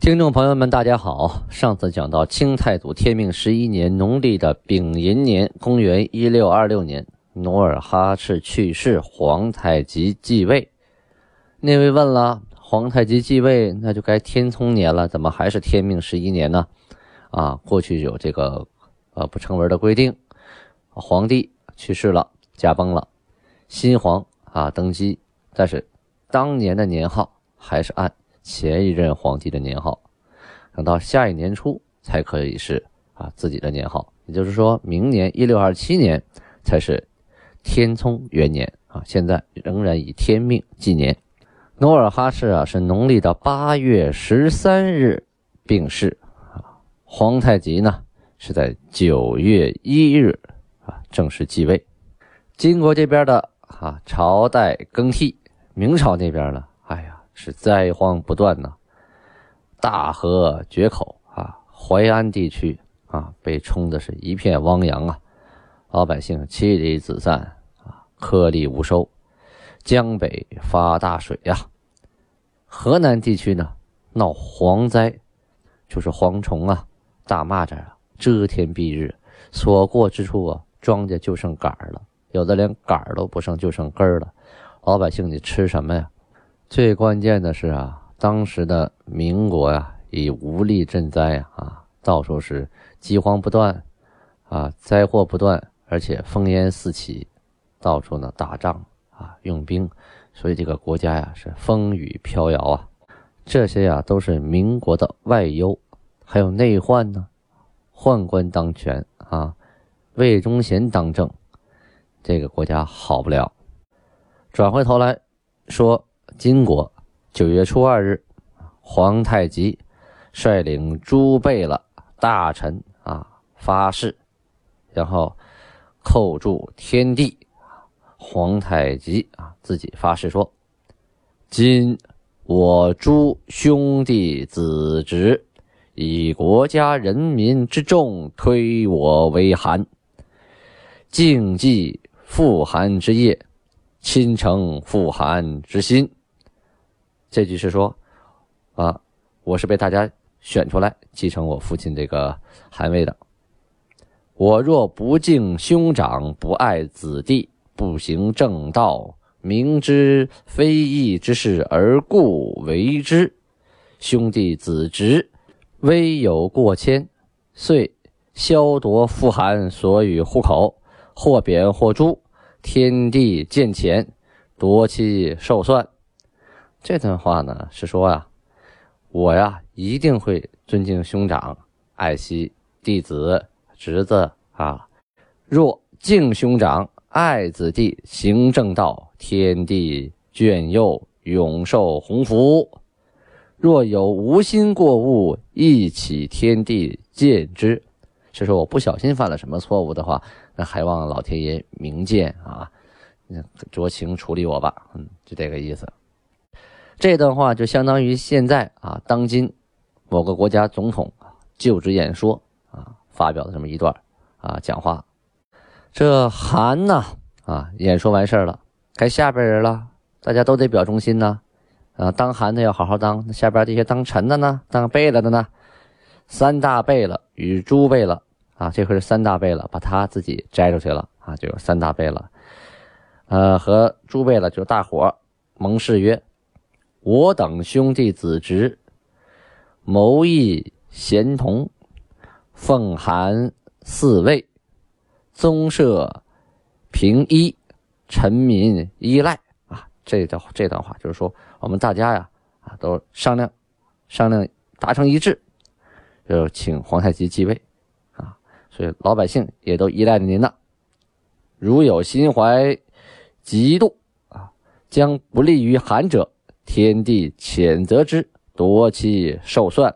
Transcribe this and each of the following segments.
听众朋友们，大家好。上次讲到清太祖天命十一年农历的丙寅年，公元一六二六年，努尔哈赤去世，皇太极继位。那位问了，皇太极继位，那就该天聪年了，怎么还是天命十一年呢？啊，过去有这个呃不成文的规定，皇帝去世了，驾崩了，新皇啊登基，但是当年的年号还是按。前一任皇帝的年号，等到下一年初才可以是啊自己的年号，也就是说明年一六二七年才是天聪元年啊。现在仍然以天命纪年。努尔哈赤啊是农历的八月十三日病逝啊，皇太极呢是在九月一日啊正式继位。金国这边的啊朝代更替，明朝那边呢，哎呀。是灾荒不断呐，大河决口啊，淮安地区啊被冲的是一片汪洋啊，老百姓妻离子散啊，颗粒无收。江北发大水呀，河南地区呢闹蝗灾，就是蝗虫啊、大蚂蚱啊遮天蔽日，所过之处啊，庄稼就剩杆儿了，有的连杆儿都不剩，就剩根儿了。老百姓你吃什么呀？最关键的是啊，当时的民国呀，已无力赈灾啊，到处是饥荒不断，啊，灾祸不断，而且烽烟四起，到处呢打仗啊，用兵，所以这个国家呀是风雨飘摇啊。这些呀都是民国的外忧，还有内患呢，宦官当权啊，魏忠贤当政，这个国家好不了。转回头来说。金国九月初二日，皇太极率领诸贝勒大臣啊发誓，然后叩祝天地。皇太极啊自己发誓说：“今我诸兄弟子侄，以国家人民之众推我为汗，敬祭复汗之业，亲承复汗之心。”这句是说，啊，我是被大家选出来继承我父亲这个汗位的。我若不敬兄长，不爱子弟，不行正道，明知非义之事而故为之，兄弟子侄微有过谦，遂削夺父汗所与户口，或贬或诛，天地见钱，夺其寿算。这段话呢是说啊，我呀一定会尊敬兄长，爱惜弟子侄子啊。若敬兄长，爱子弟，行正道，天地眷佑，永受鸿福；若有无心过误，一起天地见之。是说我不小心犯了什么错误的话，那还望老天爷明鉴啊，酌情处理我吧。嗯，就这个意思。这段话就相当于现在啊，当今某个国家总统就职演说啊发表的这么一段啊讲话。这韩呢啊演说完事儿了，该下边人了，大家都得表忠心呐啊，当韩的要好好当，下边这些当臣的呢，当贝勒的呢，三大贝勒与诸贝勒啊，这回是三大贝勒，把他自己摘出去了啊，就有三大贝勒，呃，和诸贝勒就大伙盟誓曰。我等兄弟子侄，谋议贤同，奉函四位，宗社平一，臣民依赖啊！这段这段话就是说，我们大家呀啊都商量商量，达成一致，就请皇太极继位啊！所以老百姓也都依赖着您呢。如有心怀嫉妒啊，将不利于韩者。天地谴责之，夺其寿算。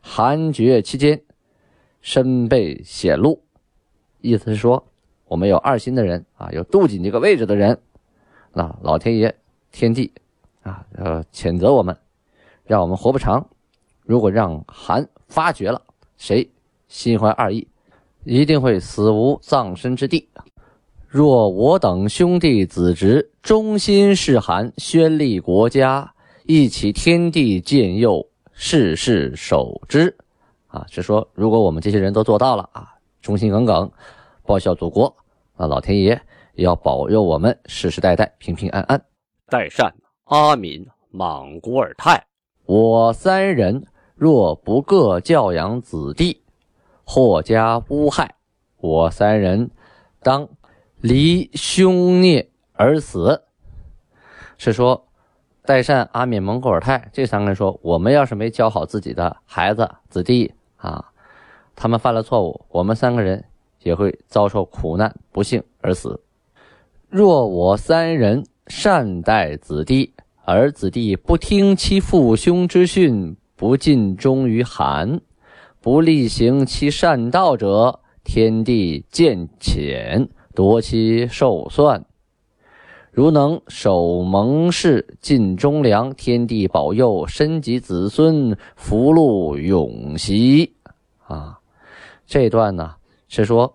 韩决期间，身被显露，意思是说，我们有二心的人啊，有妒忌这个位置的人，那老天爷、天地啊，呃，谴责我们，让我们活不长。如果让韩发觉了，谁心怀二意，一定会死无葬身之地。若我等兄弟子侄忠心事韩，宣立国家，一起天地建佑，世世守之。啊，是说如果我们这些人都做到了啊，忠心耿耿，报效祖国，那老天爷也要保佑我们世世代代平平安安。代善、阿敏、莽古尔泰，我三人。若不各教养子弟，或加污害，我三人当离兄孽而死。是说，代善、阿敏、蒙古尔泰这三个人说，我们要是没教好自己的孩子子弟啊，他们犯了错误，我们三个人也会遭受苦难，不幸而死。若我三人善待子弟，而子弟不听其父兄之训，不尽忠于韩，不力行其善道者，天地见谴，夺其寿算。如能守盟誓，尽忠良，天地保佑，身及子孙，福禄永袭。啊，这段呢是说，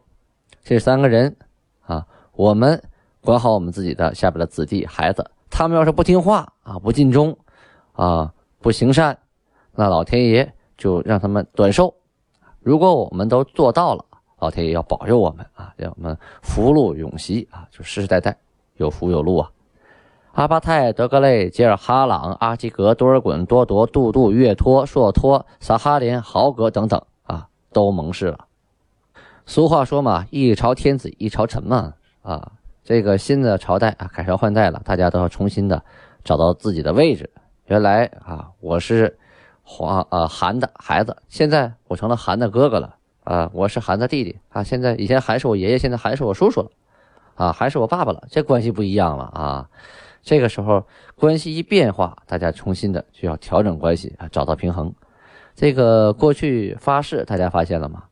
这三个人啊，我们管好我们自己的下边的子弟孩子，他们要是不听话啊，不尽忠啊，不行善。那老天爷就让他们短寿。如果我们都做到了，老天爷要保佑我们啊，让我们福禄永袭啊，就世世代代有福有禄啊。阿巴泰、德格类、杰尔哈朗、阿基格、多尔衮、多铎、杜杜、岳托、硕托、撒哈林、豪格等等啊，都盟誓了。俗话说嘛，一朝天子一朝臣嘛啊，这个新的朝代啊，改朝换代了，大家都要重新的找到自己的位置。原来啊，我是。黄呃韩的孩子，现在我成了韩的哥哥了啊！我是韩的弟弟啊！现在以前韩是我爷爷，现在韩是我叔叔了啊！还是我爸爸了，这关系不一样了啊！这个时候关系一变化，大家重新的就要调整关系啊，找到平衡。这个过去发誓，大家发现了吗？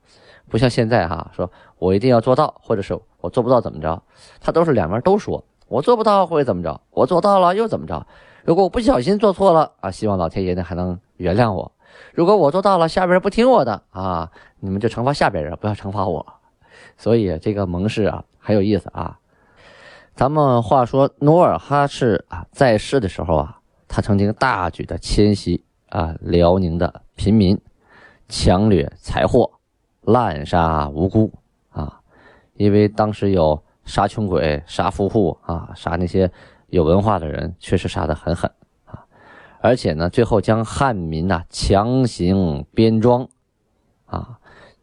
不像现在哈，说我一定要做到，或者是我做不到怎么着？他都是两边都说，我做不到会怎么着？我做到了又怎么着？如果我不小心做错了啊，希望老天爷呢还能原谅我。如果我做到了，下边不听我的啊，你们就惩罚下边人，不要惩罚我。所以这个盟誓啊很有意思啊。咱们话说努尔哈赤啊在世的时候啊，他曾经大举的迁徙啊辽宁的平民，强掠财货，滥杀无辜啊。因为当时有杀穷鬼、杀富户啊，杀那些。有文化的人确实杀得很狠，而且呢，最后将汉民呐强行编装，啊，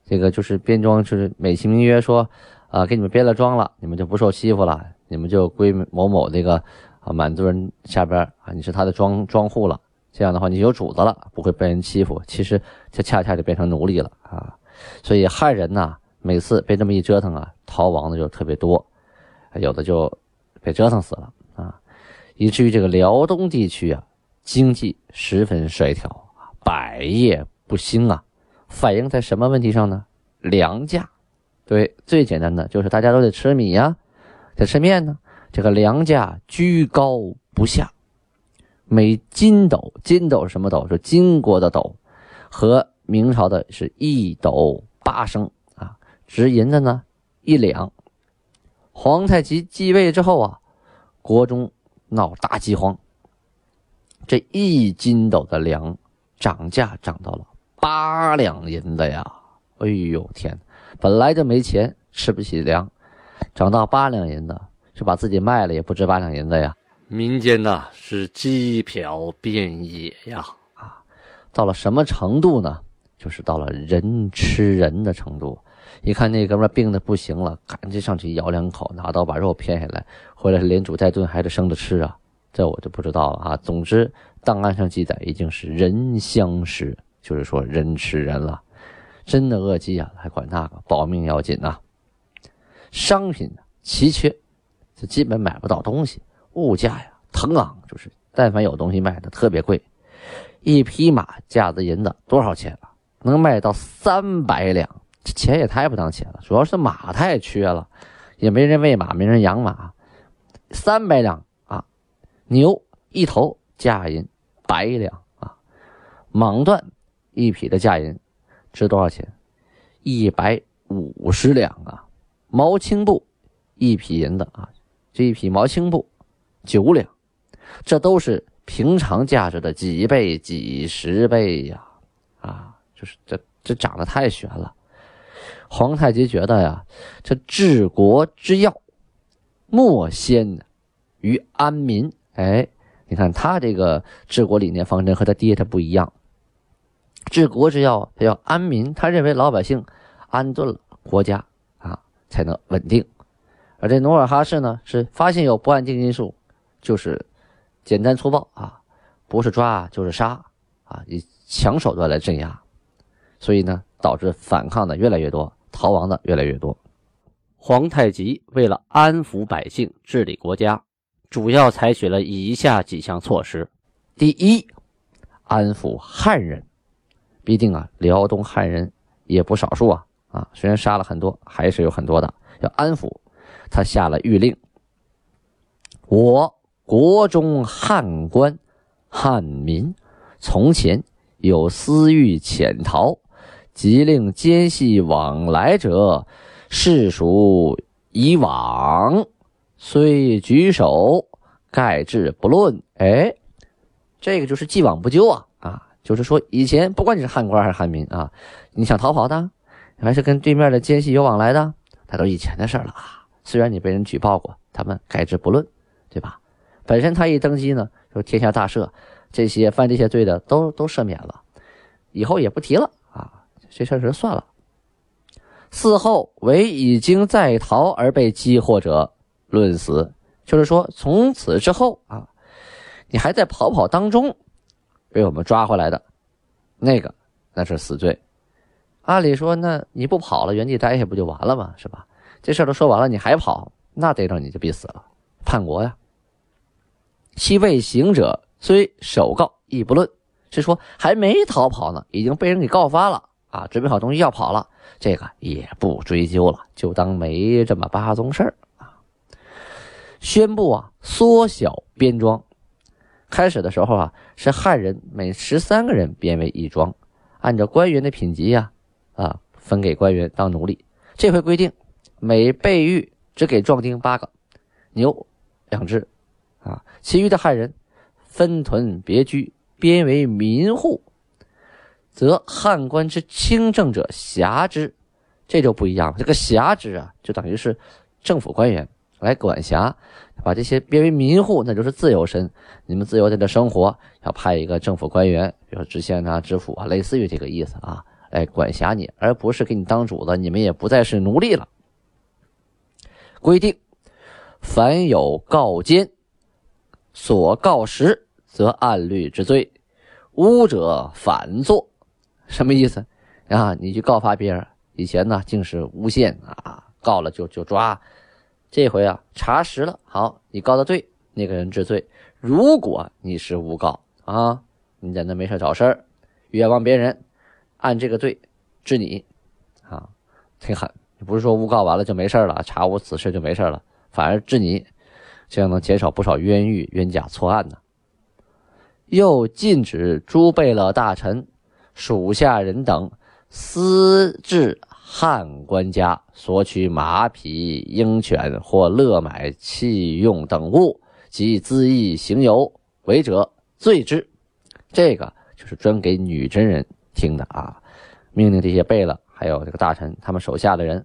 这个就是编装，就是美其名曰说，啊，给你们编了装了，你们就不受欺负了，你们就归某某这个啊满族人下边啊，你是他的庄庄户了，这样的话你有主子了，不会被人欺负。其实这恰恰就变成奴隶了啊，所以汉人呐，每次被这么一折腾啊，逃亡的就特别多，有的就被折腾死了啊。以至于这个辽东地区啊，经济十分衰条，百业不兴啊，反映在什么问题上呢？粮价，对，最简单的就是大家都得吃米呀，得吃面呢，这个粮价居高不下，每斤斗，斤斗是什么斗？是金国的斗，和明朝的是一斗八升啊，值银的呢一两。皇太极继位之后啊，国中。闹大饥荒，这一斤斗的粮涨价涨到了八两银子呀！哎呦天，本来就没钱，吃不起粮，涨到八两银子，是把自己卖了也不值八两银子呀！民间呐是鸡殍遍野呀！啊，到了什么程度呢？就是到了人吃人的程度。一看那哥们病的不行了，赶紧上去咬两口，拿刀把肉片下来，回来连煮带炖还得生着吃啊！这我就不知道了啊。总之，档案上记载已经是人相食，就是说人吃人了。真的饿饥啊，还管那个保命要紧呐。商品奇缺，就基本买不到东西。物价呀腾昂，就是但凡有东西卖的特别贵。一匹马价子银子多少钱啊？能卖到三百两，这钱也太不当钱了。主要是马太缺了，也没人喂马，没人养马。三百两，牛一头价银百两啊，蟒缎一匹的价银值多少钱？一百五十两啊，毛青布一匹银的啊，这一匹毛青布九两，这都是平常价值的几倍、几十倍呀！啊，就是这这长得太悬了。皇太极觉得呀，这治国之要，莫先于安民。哎，你看他这个治国理念方针和他爹他不一样。治国之要，他要安民。他认为老百姓安顿了，国家啊才能稳定。而这努尔哈赤呢，是发现有不安定因素，就是简单粗暴啊，不是抓就是杀啊，以强手段来镇压。所以呢，导致反抗的越来越多，逃亡的越来越多。皇太极为了安抚百姓、治理国家，主要采取了以下几项措施：第一，安抚汉人。毕竟啊，辽东汉人也不少数啊啊，虽然杀了很多，还是有很多的要安抚。他下了谕令：我国中汉官、汉民，从前有私欲潜逃，即令奸细往来者，视属以往，虽举手，盖至不论。哎，这个就是既往不咎啊。啊就是说，以前不管你是汉官还是汉民啊，你想逃跑的，还是跟对面的奸细有往来的，那都以前的事了啊。虽然你被人举报过，他们盖之不论，对吧？本身他一登基呢，就天下大赦，这些犯这些罪的都都赦免了，以后也不提了啊，这事儿算了。嗣后唯已经在逃而被击获者，论死。就是说，从此之后啊，你还在跑跑当中。被我们抓回来的，那个那是死罪。按理说，那你不跑了，原地待下不就完了吗？是吧？这事儿都说完了，你还跑，那逮着你就必死了，叛国呀！其未行者，虽首告亦不论，是说还没逃跑呢，已经被人给告发了啊！准备好东西要跑了，这个也不追究了，就当没这么八宗事儿！宣布啊，缩小编庄。开始的时候啊，是汉人每十三个人编为一庄，按照官员的品级呀，啊分给官员当奴隶。这回规定，每备狱只给壮丁八个，牛两只，啊，其余的汉人分屯别居，编为民户，则汉官之清正者辖之。这就不一样了，这个辖之啊，就等于是政府官员。来管辖，把这些编为民户，那就是自由身。你们自由在这生活，要派一个政府官员，比如说知县啊、知府啊，类似于这个意思啊，来管辖你，而不是给你当主子。你们也不再是奴隶了。规定，凡有告奸，所告实，则按律治罪；诬者反作。什么意思啊？你去告发别人，以前呢竟是诬陷啊，告了就就抓。这回啊，查实了，好，你告的对，那个人治罪。如果你是诬告啊，你在那没事找事儿，冤枉别人，按这个罪治你，啊，挺狠。不是说诬告完了就没事了，查无此事就没事了，反而治你，这样能减少不少冤狱、冤假错案呢。又禁止诸贝勒大臣、属下人等私治。汉官家索取马匹、鹰犬或勒买器用等物及恣意行游违者，罪之。这个就是专给女真人听的啊！命令这些贝勒还有这个大臣，他们手下的人，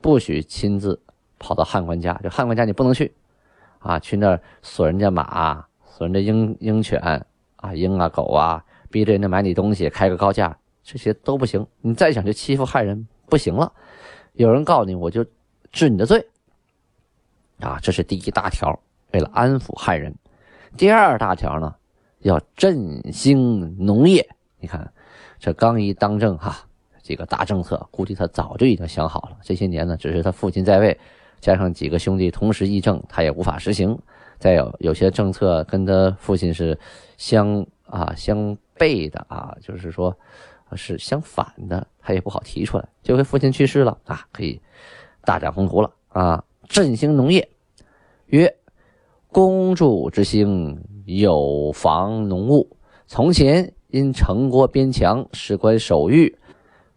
不许亲自跑到汉官家。就汉官家你不能去啊，去那儿锁人家马、锁人家鹰鹰犬啊、鹰啊狗啊，逼着人家买你东西，开个高价，这些都不行。你再想去欺负汉人。不行了，有人告你，我就治你的罪。啊，这是第一大条，为了安抚汉人。第二大条呢，要振兴农业。你看，这刚一当政哈，几个大政策，估计他早就已经想好了。这些年呢，只是他父亲在位，加上几个兄弟同时议政，他也无法实行。再有有些政策跟他父亲是相啊相悖的啊，就是说。是相反的，他也不好提出来。这回父亲去世了啊，可以大展宏图了啊，振兴农业。曰：公主之兴，有房农务。从前因城郭边墙，事关守御，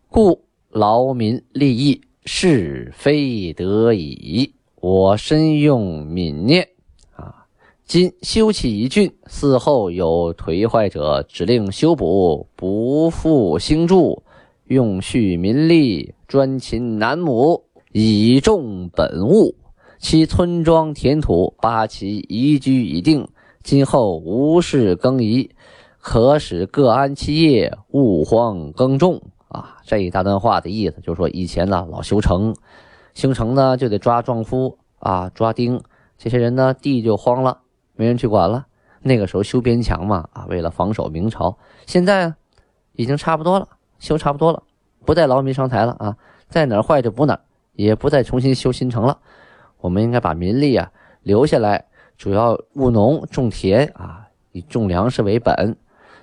故劳民利益，是非得已。我深用悯念。今修葺一郡，嗣后有颓坏者，指令修补，不复兴筑，用蓄民力，专勤男母，以重本物。其村庄田土，八旗移居已定，今后无事更移，可使各安其业，勿荒耕种。啊，这一大段话的意思就是说，以前呢老修城，修城呢就得抓壮夫啊，抓丁，这些人呢地就荒了。没人去管了。那个时候修边墙嘛，啊，为了防守明朝。现在已经差不多了，修差不多了，不再劳民伤财了啊，在哪儿坏就补哪儿，也不再重新修新城了。我们应该把民力啊留下来，主要务农种田啊，以种粮食为本。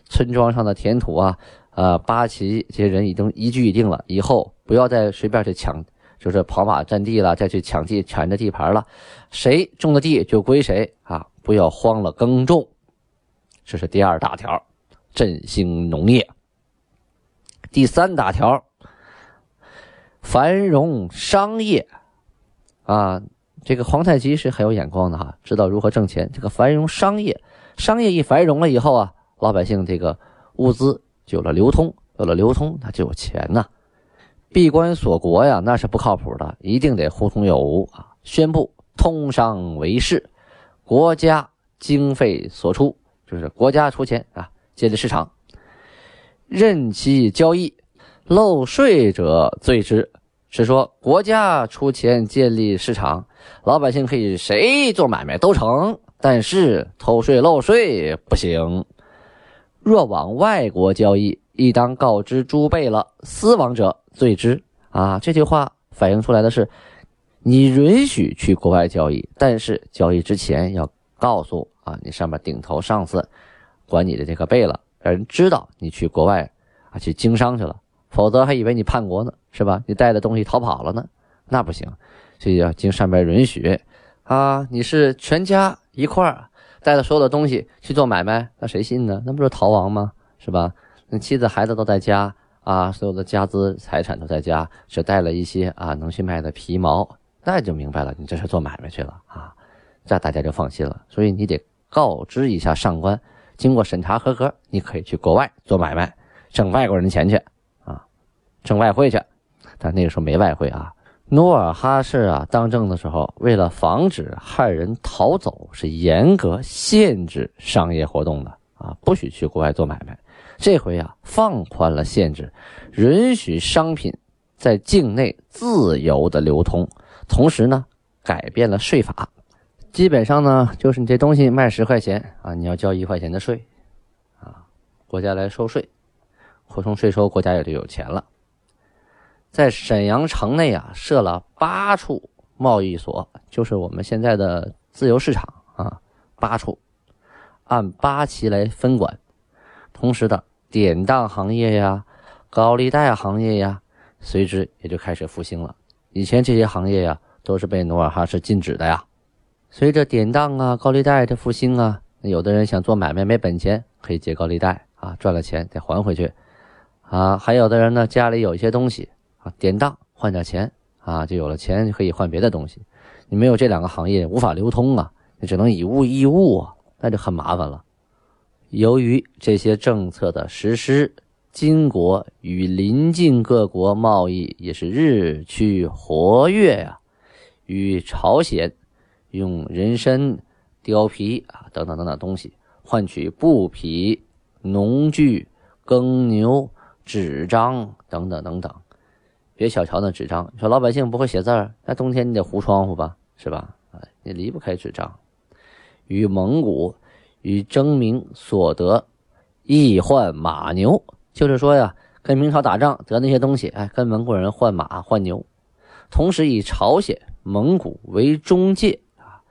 村庄上的田土啊，呃，八旗这些人已经一居已定了，以后不要再随便去抢，就是跑马占地了，再去抢地抢着地盘了，谁种的地就归谁啊。不要慌了耕种，这是第二大条，振兴农业。第三大条，繁荣商业。啊，这个皇太极是很有眼光的哈，知道如何挣钱。这个繁荣商业，商业一繁荣了以后啊，老百姓这个物资就有了流通，有了流通，那就有钱呐。闭关锁国呀，那是不靠谱的，一定得互通有无啊。宣布通商为市。国家经费所出，就是国家出钱啊，建立市场，任其交易，漏税者罪之。是说国家出钱建立市场，老百姓可以谁做买卖都成，但是偷税漏税不行。若往外国交易，亦当告知诸备了，私往者罪之。啊，这句话反映出来的是。你允许去国外交易，但是交易之前要告诉啊，你上面顶头上司管你的这个贝了，让人知道你去国外啊去经商去了，否则还以为你叛国呢，是吧？你带的东西逃跑了呢，那不行，所以要经上面允许啊。你是全家一块儿带着所有的东西去做买卖，那谁信呢？那不是逃亡吗？是吧？那妻子孩子都在家啊，所有的家资财产都在家，只带了一些啊能去卖的皮毛。那就明白了，你这是做买卖去了啊，这大家就放心了。所以你得告知一下上官，经过审查合格，你可以去国外做买卖，挣外国人的钱去啊，挣外汇去。但那个时候没外汇啊。努尔哈赤啊当政的时候，为了防止汉人逃走，是严格限制商业活动的啊，不许去国外做买卖。这回啊放宽了限制，允许商品在境内自由的流通。同时呢，改变了税法，基本上呢，就是你这东西卖十块钱啊，你要交一块钱的税，啊，国家来收税，扩充税收，国家也就有钱了。在沈阳城内啊，设了八处贸易所，就是我们现在的自由市场啊，八处，按八旗来分管。同时的典当行业呀、高利贷行业呀，随之也就开始复兴了。以前这些行业呀，都是被努尔哈赤禁止的呀。随着典当啊、高利贷的复兴啊，有的人想做买卖没本钱，可以借高利贷啊，赚了钱再还回去啊。还有的人呢，家里有一些东西啊，典当换点钱啊，就有了钱就可以换别的东西。你没有这两个行业，无法流通啊，你只能以物易物啊，那就很麻烦了。由于这些政策的实施。金国与邻近各国贸易也是日趋活跃呀，与朝鲜用人参、貂皮啊等等等等东西换取布匹、农具、耕牛、纸张等等等等。别小瞧那纸张，说老百姓不会写字儿，那冬天你得糊窗户吧，是吧？啊，你离不开纸张。与蒙古与征明所得，易换马牛。就是说呀，跟明朝打仗得那些东西，哎，跟蒙古人换马换牛，同时以朝鲜、蒙古为中介啊，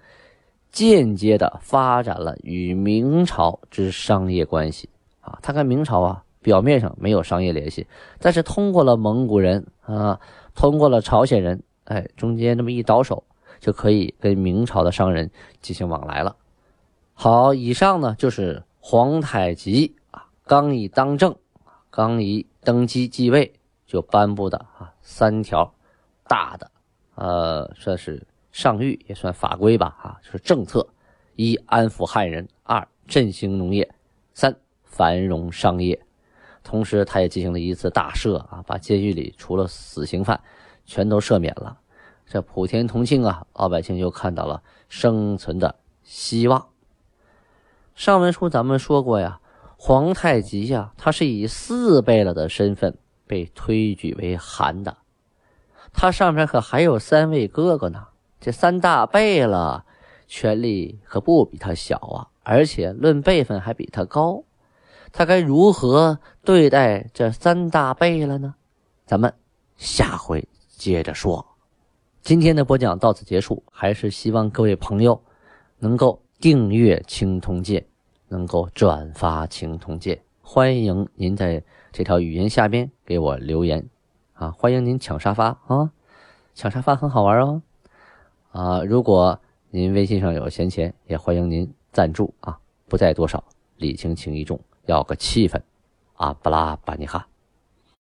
间接的发展了与明朝之商业关系啊。他跟明朝啊表面上没有商业联系，但是通过了蒙古人啊，通过了朝鲜人，哎，中间这么一倒手，就可以跟明朝的商人进行往来了。好，以上呢就是皇太极啊刚一当政，刚一登基继位就颁布的啊三条大的，呃，算是上谕也算法规吧啊，就是政策：一安抚汉人，二振兴农业，三繁荣商业。同时，他也进行了一次大赦啊，把监狱里除了死刑犯，全都赦免了。这普天同庆啊，老百姓就看到了生存的希望。上文书咱们说过呀，皇太极呀，他是以四贝勒的身份被推举为汗的，他上面可还有三位哥哥呢。这三大贝勒权力可不比他小啊，而且论辈分还比他高。他该如何对待这三大贝勒呢？咱们下回接着说。今天的播讲到此结束，还是希望各位朋友能够订阅《青铜剑》，能够转发《青铜剑》。欢迎您在这条语音下边给我留言啊！欢迎您抢沙发啊！抢沙发很好玩哦啊！如果您微信上有闲钱，也欢迎您赞助啊！不在多少，礼轻情意重。要个气氛，啊，巴拉巴尼哈。